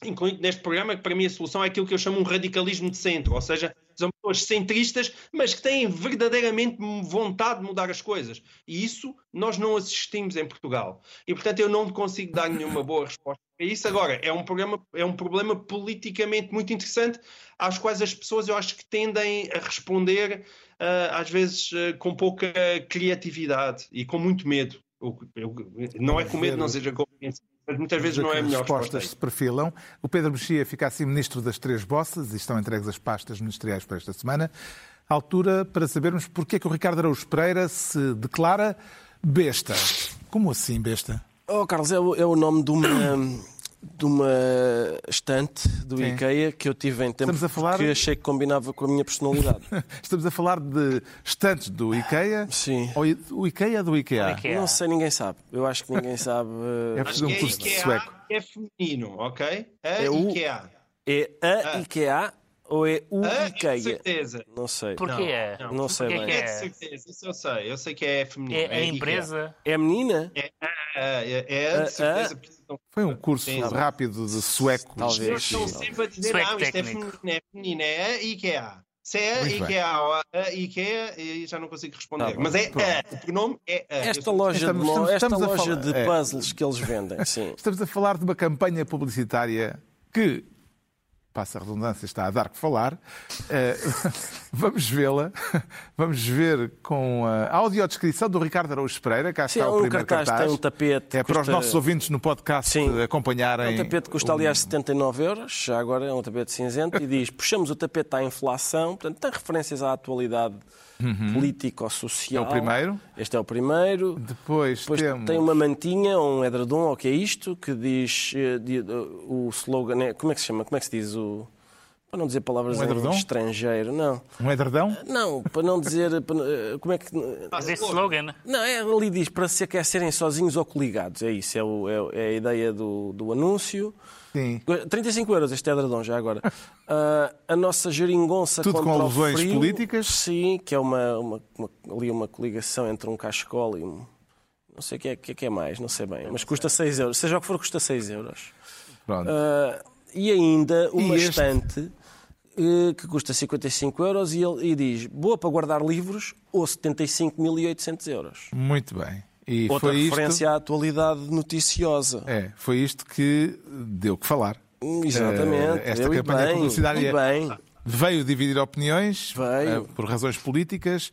incluindo neste programa, que para mim a solução é aquilo que eu chamo um radicalismo de centro, ou seja, são pessoas centristas, mas que têm verdadeiramente vontade de mudar as coisas. E isso nós não assistimos em Portugal. E portanto eu não consigo dar nenhuma boa resposta a isso. Agora, é um, programa, é um problema politicamente muito interessante, às quais as pessoas eu acho que tendem a responder, uh, às vezes, uh, com pouca criatividade e com muito medo. Eu, eu, não é com medo, não seja com mas muitas vezes não é a melhor respostas se perfilam. O Pedro Mexia fica assim ministro das três bossas e estão entregues as pastas ministeriais para esta semana. Altura para sabermos porque é que o Ricardo Araújo Pereira se declara besta. Como assim besta? Oh, Carlos, é o, é o nome de uma, de uma estante do Sim. IKEA que eu tive em tempo a falar- que achei que combinava com a minha personalidade. (laughs) Estamos a falar de estantes do IKEA. Sim. Ou o IKEA do IKEA? IKEA. Não sei, ninguém sabe. Eu acho que ninguém sabe. eh, É Acho preciso um é curso de IKEA sueco. é feminino, ok? A É o- IKEA. É a Ah. IKEA ou é o A é de IKEA? certeza. Não sei. Porquê é? Não, Não sei Porquê bem. É de é? certeza, isso eu sei. Eu sei que é feminino. É a IKEA. empresa? É a menina? É, é, é, Ah, de certeza. ah. estão- Foi um curso Sim. rápido de sueco. Talvez. Eles estão sempre a dizer, Sueco não, isto é técnico. feminino, é feminino, é a IKEA. Se é a Muito. IKEA ou a IKEA, eu já não consigo responder. Tá. Mas é a, o pronome é a. Esta loja, Estamos- estamos- esta estamos a loja falar- de é. puzzles que eles vendem, sim. Estamos a falar de uma campanha publicitária que, passa a redundância, está a dar que falar. Eh, (laughs) vamos vê-la. Vamos ver com a audiodescrição do Ricardo Araújo Pereira. Cá Sim, está o um primeiro cartaz, cartaz. tem um tapete. É para os nossos ouvintes no podcast Sim. acompanharem. É um tapete que custa, o- aliás, 79 euros, já agora é um tapete cinzento, e diz: puxamos o tapete à inflação, portanto, tem referências à atualidade político-social. É o primeiro. Este é o primeiro. Depois, Depois temos. tem uma mantinha ou um edredom, ou o que é isto, que diz eh, di- o slogan, é- como é que se chama? Como é que se diz o. Para não dizer palavras Um em estrangeiro, não. Um edredão? Não, para não dizer. para- eh, como é que. Mas esse slogan? Não, é, ali diz para se aquecerem sozinhos ou coligados. É isso, é, o- é é a ideia do, do anúncio. Sim. 35 euros este edredom, já agora. (laughs) Ah, a nossa geringonça Tudo com contra o alusões frio, políticas? Sim, que é uma, uma, uma- ali uma coligação entre um cachecol e um... Não sei o que é, que é que é mais, não sei bem. Mas custa 6 euros. Seja o que for, custa 6 euros. Pronto. Ah, e ainda uma este? estante eh, que custa 55 euros e, ele, e diz boa para guardar livros ou 75.800 euros. Muito bem. E Outra foi isto, referência à atualidade noticiosa. é, foi isto que deu que falar. Exatamente. Eh, Esta Eu, campanha bem, publicitária veio dividir opiniões Veio. eh, por razões políticas.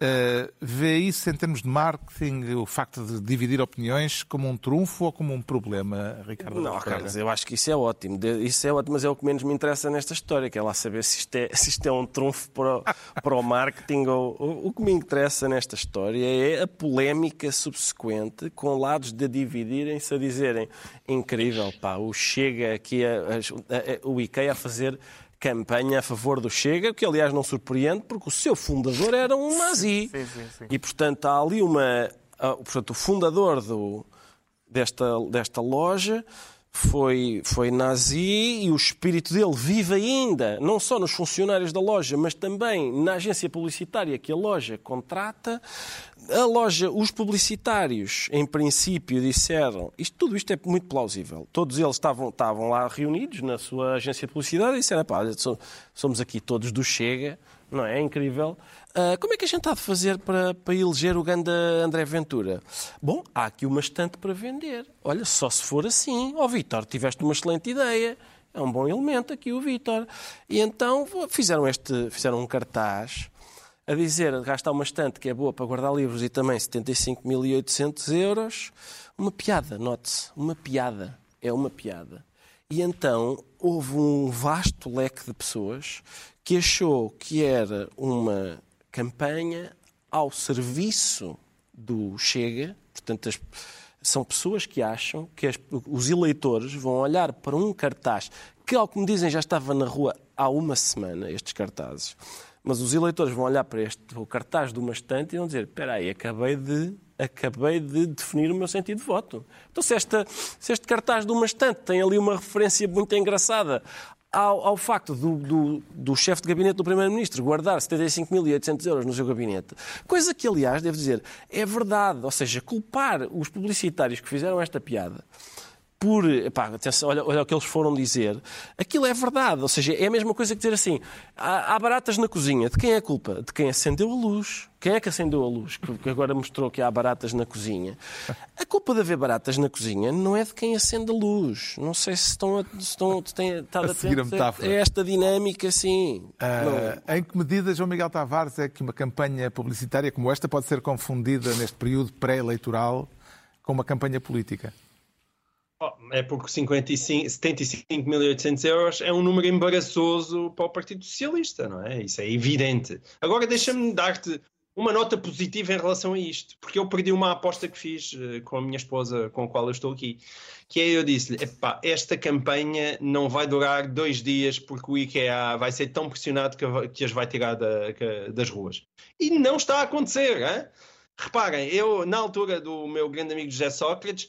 Eh, vê isso em termos de marketing, o facto de dividir opiniões, como um trunfo ou como um problema, Ricardo? Não? Carlos, eu acho que isso é ótimo. Isso é ótimo, mas é o que menos me interessa nesta história, que é lá saber se isto é, se isto é um trunfo para, o- para o marketing ou, ou- o que me interessa nesta história é a polémica subsequente com lados de dividirem-se a dizerem incrível, pá, o Chega aqui, a, a- a- o IKEA a fazer campanha a favor do Chega, que aliás não surpreende, porque o seu fundador era um nazi. Sim, sim, sim. E, portanto, há ali uma. ah, Portanto, o fundador do, desta, desta loja foi, foi nazi e o espírito dele vive ainda, não só nos funcionários da loja, mas também na agência publicitária que a loja contrata. A loja, os publicitários, em princípio, disseram. Isto, tudo isto é muito plausível. Todos eles estavam, estavam lá reunidos na sua agência de publicidade e disseram: pá, somos aqui todos do Chega, não é? É incrível. Ah, como é que a gente há de fazer para, para eleger o ganda André Ventura? Bom, há aqui uma estante para vender. Olha, só se for assim. Ó, Vítor, tiveste uma excelente ideia. É um bom elemento aqui o Vítor. E então fizeram, este, fizeram um cartaz a dizer, gastar uma estante que é boa para guardar livros e também 75.800 euros. Uma piada, note-se, uma piada. É uma piada. E então houve um vasto leque de pessoas que achou que era uma campanha ao serviço do Chega, portanto, as- são pessoas que acham que as- os eleitores vão olhar para um cartaz que, ao que me dizem, já estava na rua há uma semana, estes cartazes. Mas os eleitores vão olhar para este o cartaz de uma estante e vão dizer: espera aí, acabei de, acabei de definir o meu sentido de voto. Então, se, esta, se este cartaz de uma estante tem ali uma referência muito engraçada ao, ao facto do, do, do chefe de gabinete do Primeiro-Ministro guardar 75.800 euros no seu gabinete, coisa que, aliás, devo dizer, é verdade. Ou seja, culpar os publicitários que fizeram esta piada por. Epá, atenção, olha, olha o que eles foram dizer. Aquilo é verdade. Ou seja, é a mesma coisa que dizer assim: há, há baratas na cozinha. De quem é a culpa? De quem acendeu a luz. Quem é que acendeu a luz? Que agora mostrou que há baratas na cozinha. A culpa de haver baratas na cozinha não é de quem acende a luz. Não sei se estão a, se estão, têm estado A seguir a metáfora. a esta dinâmica, sim. Não. Ah, em que medida, João Miguel Tavares, é que uma campanha publicitária como esta pode ser confundida neste período pré-eleitoral com uma campanha política? É porque 55 75.800 euros é um número embaraçoso para o Partido Socialista, não é? Isso é evidente. Agora deixa-me dar-te uma nota positiva em relação a isto, porque eu perdi uma aposta que fiz uh, com a minha esposa, com a qual eu estou aqui, que é eu disse-lhe, esta campanha não vai durar dois dias porque o IKEA vai ser tão pressionado que as vai tirar da, que, das ruas. E não está a acontecer, hein? Reparem, eu, na altura do meu grande amigo José Sócrates,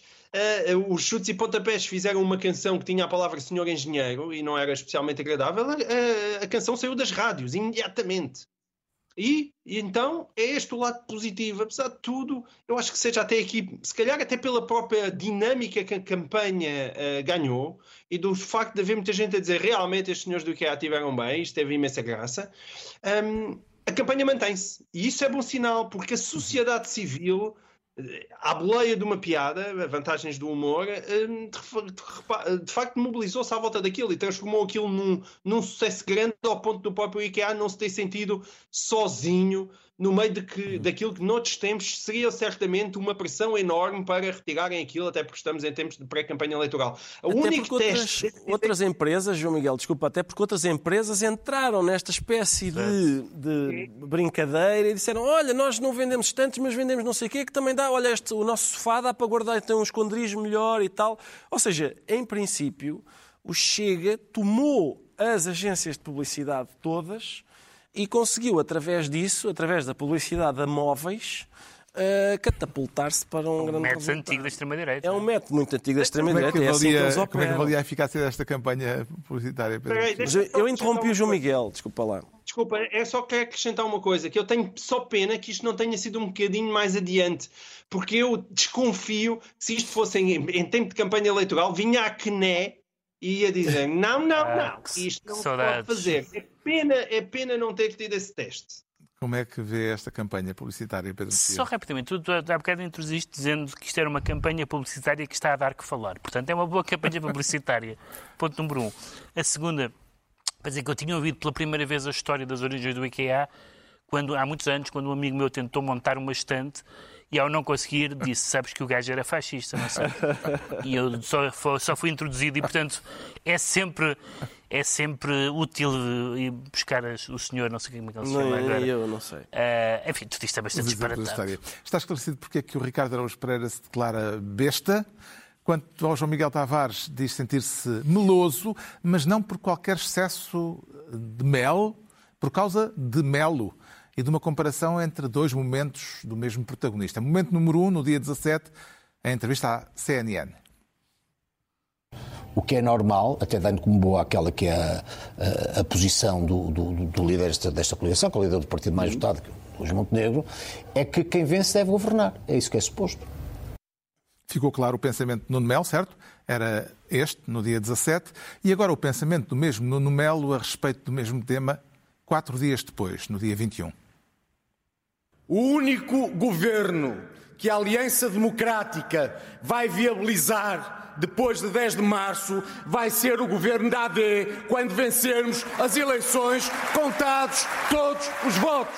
uh, os chutes e pontapés fizeram uma canção que tinha a palavra Senhor Engenheiro e não era especialmente agradável. Uh, a canção saiu das rádios imediatamente. E, e, então é este o lado positivo. Apesar de tudo, eu acho que seja até aqui, se calhar até pela própria dinâmica que a campanha uh, ganhou e do facto de haver muita gente a dizer realmente estes senhores do IKEA tiveram bem, isto teve imensa graça, um, a campanha mantém-se. E isso é bom sinal, porque a sociedade civil à boleia de uma piada, vantagens do humor, hum, de, facto mobilizou-se à volta daquilo e transformou aquilo num, num sucesso grande ao ponto do próprio IKEA não se ter sentido sozinho no meio de que, uhum. daquilo que noutros tempos seria certamente uma pressão enorme para retirarem aquilo, até porque estamos em tempos de pré-campanha eleitoral. O até único teste... Outras, outras empresas, João Miguel, desculpa, até porque outras empresas entraram nesta espécie de, de brincadeira e disseram, olha, nós não vendemos tantos, mas vendemos não sei o quê, que também dá, olha, este, o nosso sofá dá para guardar, tem um esconderijo melhor e tal. Ou seja, em princípio, o Chega tomou as agências de publicidade todas e conseguiu, através disso, através da publicidade a móveis, uh, catapultar-se para um, um grande método resultado. antigo da extrema-direita. É um método muito antigo da extrema-direita. É, é, assim que eles Como é que avalia a eficácia desta campanha publicitária? Peraí, eu interrompi o João Miguel, desculpa lá. Desculpa, é só que acrescentar uma coisa, que eu tenho só pena que isto não tenha sido um bocadinho mais adiante, porque eu desconfio que se isto fosse em, em tempo de campanha eleitoral, vinha a CNE e ia dizer, não, não, ah, não, isto não se pode fazer. É pena, é pena não ter tido esse teste. Como é que vê esta campanha publicitária, Pedro Só rapidamente, tu, tu há bocado introduziste dizendo que isto era uma campanha publicitária que está a dar que falar. Portanto, é uma boa campanha (laughs) publicitária. Ponto número um. A segunda, para dizer que eu tinha ouvido pela primeira vez a história das origens do IKEA quando, há muitos anos, quando um amigo meu tentou montar uma estante e ao não conseguir disse, sabes que o gajo era fascista, não sei. E eu só, só fui introduzido e, portanto, é sempre, é sempre útil ir buscar o senhor, não sei como é que ele se chama não, agora. Eu não sei. Uh, enfim, tudo isto é bastante disparatado. Está esclarecido porque é que o Ricardo Araújo Pereira se declara besta. Quanto ao João Miguel Tavares, diz sentir-se meloso, mas não por qualquer excesso de mel, por causa de melo e de uma comparação entre dois momentos do mesmo protagonista. Momento número um, no dia 17, a entrevista à CNN. O que é normal, até dando como boa aquela que é a, a, a posição do, do, do líder desta, desta coligação, que é o líder do partido mais votado, é o Luís Montenegro, é que quem vence deve governar. É isso que é suposto. Ficou claro o pensamento de Nuno Melo, certo? Era este, no dia 17. E agora o pensamento do mesmo Nuno Melo a respeito do mesmo tema, quatro dias depois, no dia 21. O único governo que a Aliança Democrática vai viabilizar depois de 10 de março vai ser o governo da AD quando vencermos as eleições, contados todos os votos.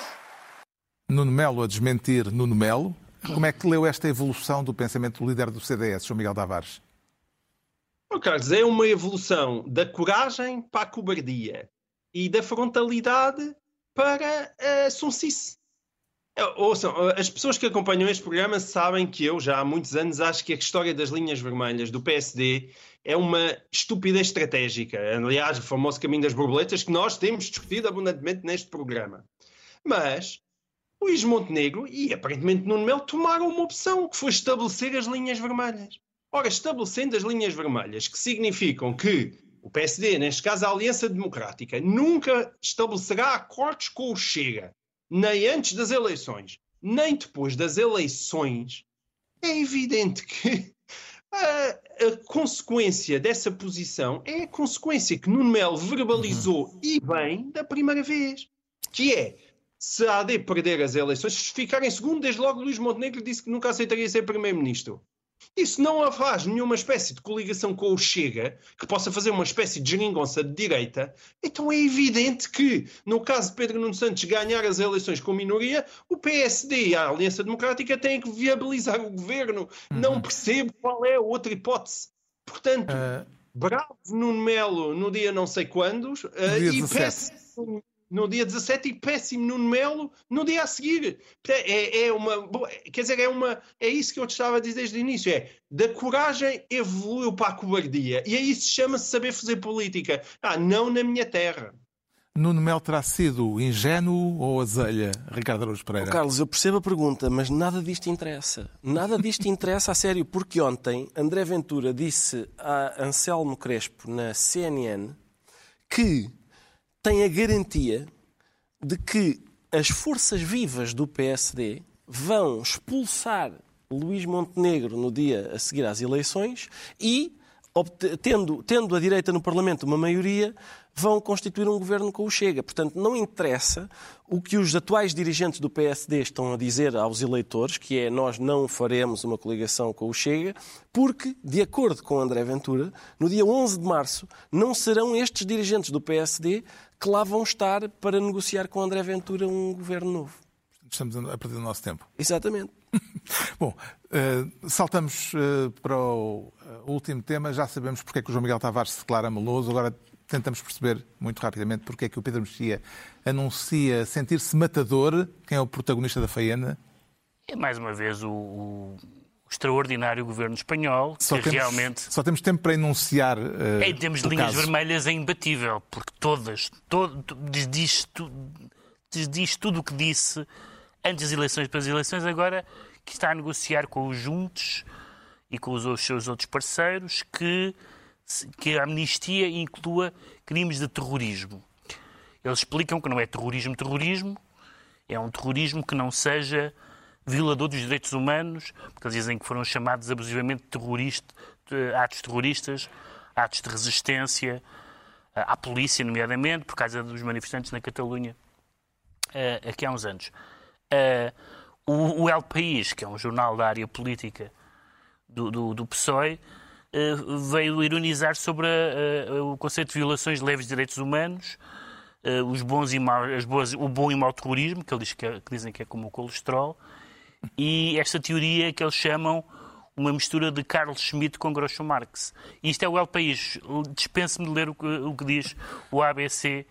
Nuno Melo a desmentir Nuno Melo. Como é que leu esta evolução do pensamento do líder do CDS, João Miguel Tavares? Oh, Carlos, é uma evolução da coragem para a cobardia e da frontalidade para a sonsice. É, ouçam, as pessoas que acompanham este programa sabem que eu, já há muitos anos, acho que a história das linhas vermelhas do PSD é uma estupidez estratégica. Aliás, o famoso caminho das borboletas que nós temos discutido abundantemente neste programa. Mas Luís Montenegro e aparentemente Nuno Melo tomaram uma opção, que foi estabelecer as linhas vermelhas. Ora, estabelecendo as linhas vermelhas, que significam que o PSD, neste caso a Aliança Democrática, nunca estabelecerá acordos com o Chega nem antes das eleições, nem depois das eleições, é evidente que a, a consequência dessa posição é a consequência que Nuno Melo verbalizou uhum. e bem da primeira vez, que é se a AD perder as eleições, se ficar em segundo, desde logo Luís Montenegro disse que nunca aceitaria ser primeiro-ministro. Isso não faz nenhuma espécie de coligação com o Chega, que possa fazer uma espécie de geringonça de direita, então é evidente que, no caso de Pedro Nuno Santos ganhar as eleições com minoria, o PSD e a Aliança Democrática têm que viabilizar o governo. Uhum. Não percebo qual é a outra hipótese. Portanto, uh... bravo Nuno Melo no dia não sei quando, uh, e peço no dia 17 e péssimo Nuno Melo no dia a seguir. É, é uma, quer dizer, é, uma, é isso que eu te estava a dizer desde o início, é da coragem evoluiu para a cobardia. E aí se chama-se saber fazer política. Ah, não na minha terra. Nuno Melo terá sido ingênuo ou azelha, Ricardo Araújo Pereira? Oh, Carlos, eu percebo a pergunta, mas nada disto interessa. Nada disto interessa a sério, porque ontem André Ventura disse a Anselmo Crespo na CNN que tem a garantia de que as forças vivas do PSD vão expulsar Luís Montenegro no dia a seguir às eleições e, tendo, tendo a direita no Parlamento uma maioria, vão constituir um governo com o Chega. Portanto, não interessa o que os atuais dirigentes do PSD estão a dizer aos eleitores, que é nós não faremos uma coligação com o Chega, porque, de acordo com André Ventura, no dia 11 de março não serão estes dirigentes do PSD que lá vão estar para negociar com André Ventura um governo novo. Estamos a perder o nosso tempo. Exatamente. (laughs) Bom, uh, saltamos uh, para o uh, último tema. Já sabemos porque é que o João Miguel Tavares se declara meloso. Agora tentamos perceber muito rapidamente porque é que o Pedro Mexia anuncia sentir-se matador. Quem é o protagonista da faena? É mais uma vez o, o extraordinário governo espanhol só que temos, realmente. Só temos tempo para enunciar. Uh, em termos de linhas caso. vermelhas é imbatível, porque todas, todo, desdiz, tu, desdiz tudo o que disse antes das eleições para as eleições, agora que está a negociar com os juntos e com os seus outros parceiros que que a amnistia inclua crimes de terrorismo. Eles explicam que não é terrorismo terrorismo, é um terrorismo que não seja violador dos direitos humanos, porque eles dizem que foram chamados abusivamente terrorista, atos terroristas, atos de resistência à polícia, nomeadamente, por causa dos manifestantes na Catalunha aqui há uns anos. O El País, que é um jornal da área política do, do, do PSOE, veio ironizar sobre o conceito de violações leves de direitos humanos, os bons e maus, as boas, o bom e mau terrorismo, que, eles, que, que dizem que é como o colesterol, e esta teoria que eles chamam uma mistura de Carl Schmitt com Groucho Marx. Isto é o El País. Dispense-me de ler o que, o que diz o ABC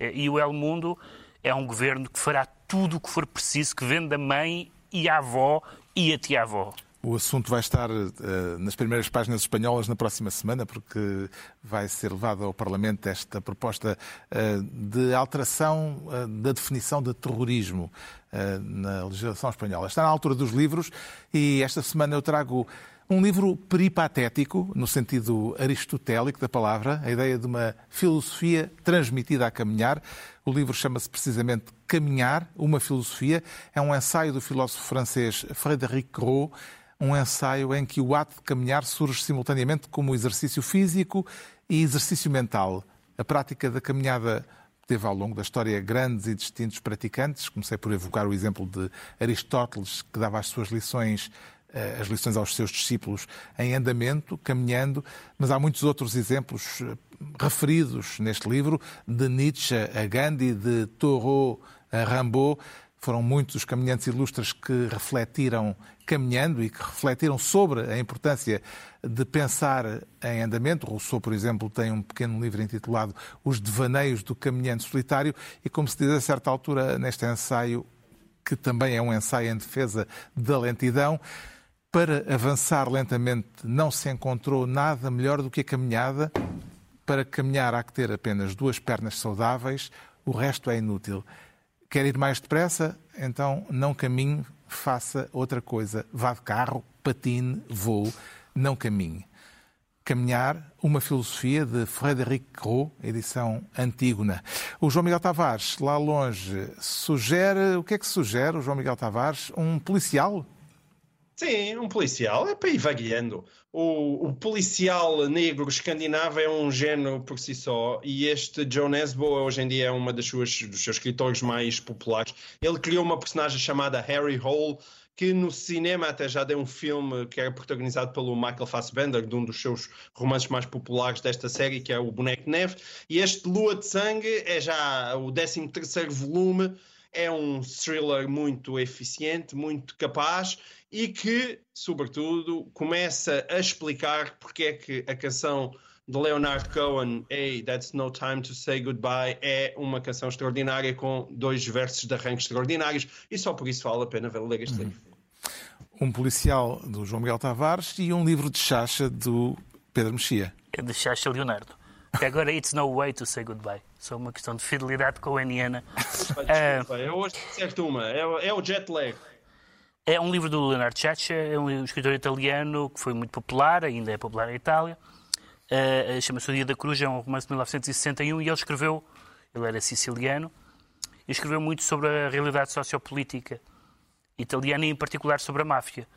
e o El Mundo. É um governo que fará tudo o que for preciso, que vende a mãe e a avó e a tia-avó. O assunto vai estar uh, nas primeiras páginas espanholas na próxima semana, porque vai ser levado ao Parlamento esta proposta uh, de alteração uh, da definição de terrorismo na legislação espanhola. Está na altura dos livros e esta semana eu trago um livro peripatético, no sentido aristotélico da palavra, a ideia de uma filosofia transmitida a caminhar. O livro chama-se precisamente Caminhar, uma filosofia. É um ensaio do filósofo francês Frédéric Gros um ensaio em que o ato de caminhar surge simultaneamente como exercício físico e exercício mental. A prática da caminhada teve ao longo da história grandes e distintos praticantes. Comecei por evocar o exemplo de Aristóteles, que dava as suas lições, as lições aos seus discípulos em andamento, caminhando, mas há muitos outros exemplos referidos neste livro, de Nietzsche a Gandhi, de Thoreau a Rimbaud. Foram muitos os caminhantes ilustres que refletiram caminhando e que refletiram sobre a importância de pensar em andamento. Rousseau, por exemplo, tem um pequeno livro intitulado Os Devaneios do Caminhante Solitário e, como se diz a certa altura neste ensaio, que também é um ensaio em defesa da lentidão, para avançar lentamente não se encontrou nada melhor do que a caminhada. Para caminhar há que ter apenas duas pernas saudáveis, o resto é inútil. Quer ir mais depressa? Então não caminhe, faça outra coisa. Vá de carro, patine, voe, não caminhe. Caminhar, uma filosofia de Frédéric Gros, edição Antígona. O João Miguel Tavares, lá longe, sugere. O que é que sugere o João Miguel Tavares? Um policial? Sim, um policial. É para ir vagueando. O, o, policial negro escandinavo é um género por si só e este John Nesbo hoje em dia é uma das suas dos seus escritores mais populares. Ele criou uma personagem chamada Harry Hole que no cinema até já deu um filme que era protagonizado pelo Michael Fassbender, de um dos seus romances mais populares desta série, que é o Boneco de Neve. E este Lua de Sangue é já o 13 terceiro volume é um thriller muito eficiente, muito capaz e que, sobretudo, começa a explicar porque é que a canção de Leonard Cohen, Hey, That's No Time to Say Goodbye, é uma canção extraordinária com dois versos de arranque extraordinários e só por isso vale a pena ler este livro. Um policial do João Miguel Tavares e um livro de chacha do Pedro Mexia. É de Chacha Leonardo. Que agora It's No Way to Say Goodbye. Só uma questão de fidelidade coeniana. (laughs) Desculpa, eu hoje disseste uma, é, é o jet lag. É um livro do Leonardo Chacha, é um escritor italiano que foi muito popular, ainda é popular na Itália. Uh, Chama-se O Dia da Cruz, é um romance de 1961 e ele escreveu, ele era siciliano, e escreveu muito sobre a realidade sociopolítica italiana e em particular sobre a máfia.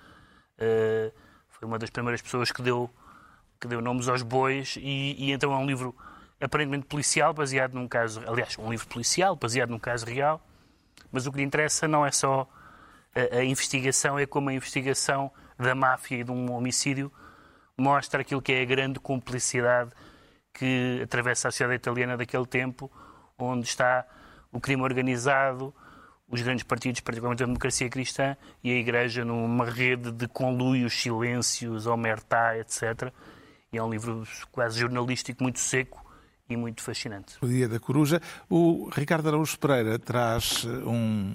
Uh, foi uma das primeiras pessoas que deu, que deu nomes aos bois e, e então é um livro aparentemente policial, baseado num caso, aliás, um livro policial baseado num caso real, mas o que lhe interessa não é só a, investigação, é como a investigação da máfia e de um homicídio mostra aquilo que é a grande cumplicidade que atravessa a sociedade italiana daquele tempo, onde está o crime organizado, os grandes partidos, particularmente a democracia cristã, e a Igreja numa rede de conluios, silêncios, omertá, etc. E é um livro quase jornalístico, muito seco, e muito fascinante. O Dia da Coruja. O Ricardo Araújo Pereira traz um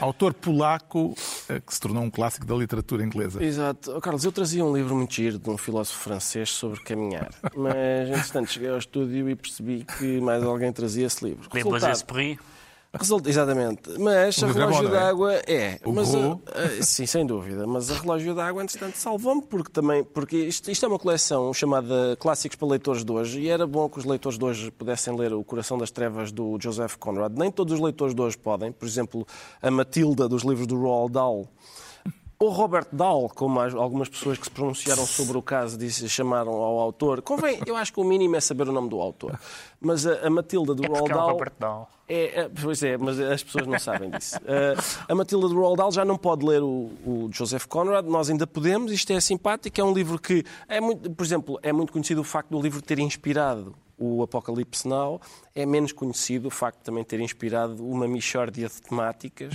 autor polaco eh, que se tornou um clássico da literatura inglesa. Exato. Oh, Carlos, eu trazia um livro muito giro de um filósofo francês sobre caminhar, (laughs) mas entretanto cheguei ao estúdio e percebi que mais alguém trazia esse livro. Resultado, (laughs) Resulta, exatamente. Mas o a relógio d'água é. O mas a, a, sim, sem dúvida. Mas a relógio d'água, entretanto, salvou-me porque também. Porque isto, isto, é uma coleção chamada Clássicos para Leitores de Hoje e era bom que os leitores de hoje pudessem ler O Coração das Trevas do Joseph Conrad. Nem todos os leitores de hoje podem. Por exemplo, a Matilda dos livros do Roald Dahl o Robert Dahl, como algumas pessoas que se pronunciaram sobre o caso disse, chamaram ao autor, convém, eu acho que o mínimo é saber o nome do autor. Mas a, a Matilda do é Roald Dahl. É Robert Dahl. É, é, pois é, mas as pessoas não sabem disso. Uh, (laughs) a Matilda do Roald Dahl já não pode ler o, o, Joseph Conrad, nós ainda podemos, isto é simpático, é um livro que, é muito, por exemplo, é muito conhecido o facto do livro ter inspirado o Apocalipse Now, é menos conhecido o facto de também ter inspirado uma mixórdia de temáticas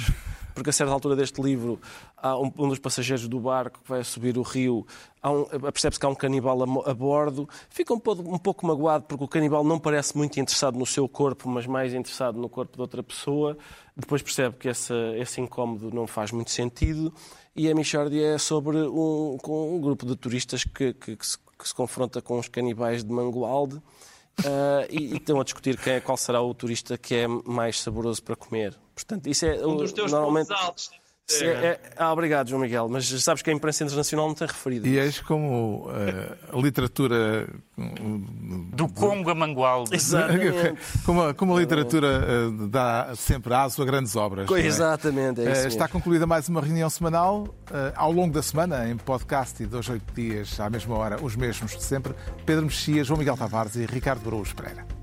porque a certa altura deste livro há um, um dos passageiros do barco que vai subir o rio, um, percebe-se que há um canibal a, a bordo, fica um pouco, um pouco magoado porque o canibal não parece muito interessado no seu corpo, mas mais interessado no corpo de outra pessoa. Depois percebe que esse, esse incómodo não faz muito sentido e a Michordia é sobre um, um grupo de turistas que, que, que, se, que se confronta com os canibais de Mangualde. Uh, e, e, estão a discutir quem é, qual será o turista que é mais saboroso para comer. Portanto, isso é um dos teus normalmente... pontos altos. É, é, ah, obrigado, João Miguel, mas sabes que a imprensa internacional não tem referido. E és como uh, a literatura. Do Congo a Mangualde. (laughs) Exatamente. Como a, como a literatura uh, dá sempre aso a grandes obras. É? Exatamente, é? uh, Está concluída mais uma reunião semanal. ao longo da semana, em podcast e dois, oito dias, à mesma hora, os mesmos de sempre. Pedro Mexia, João Miguel Tavares e Ricardo Brouos Pereira.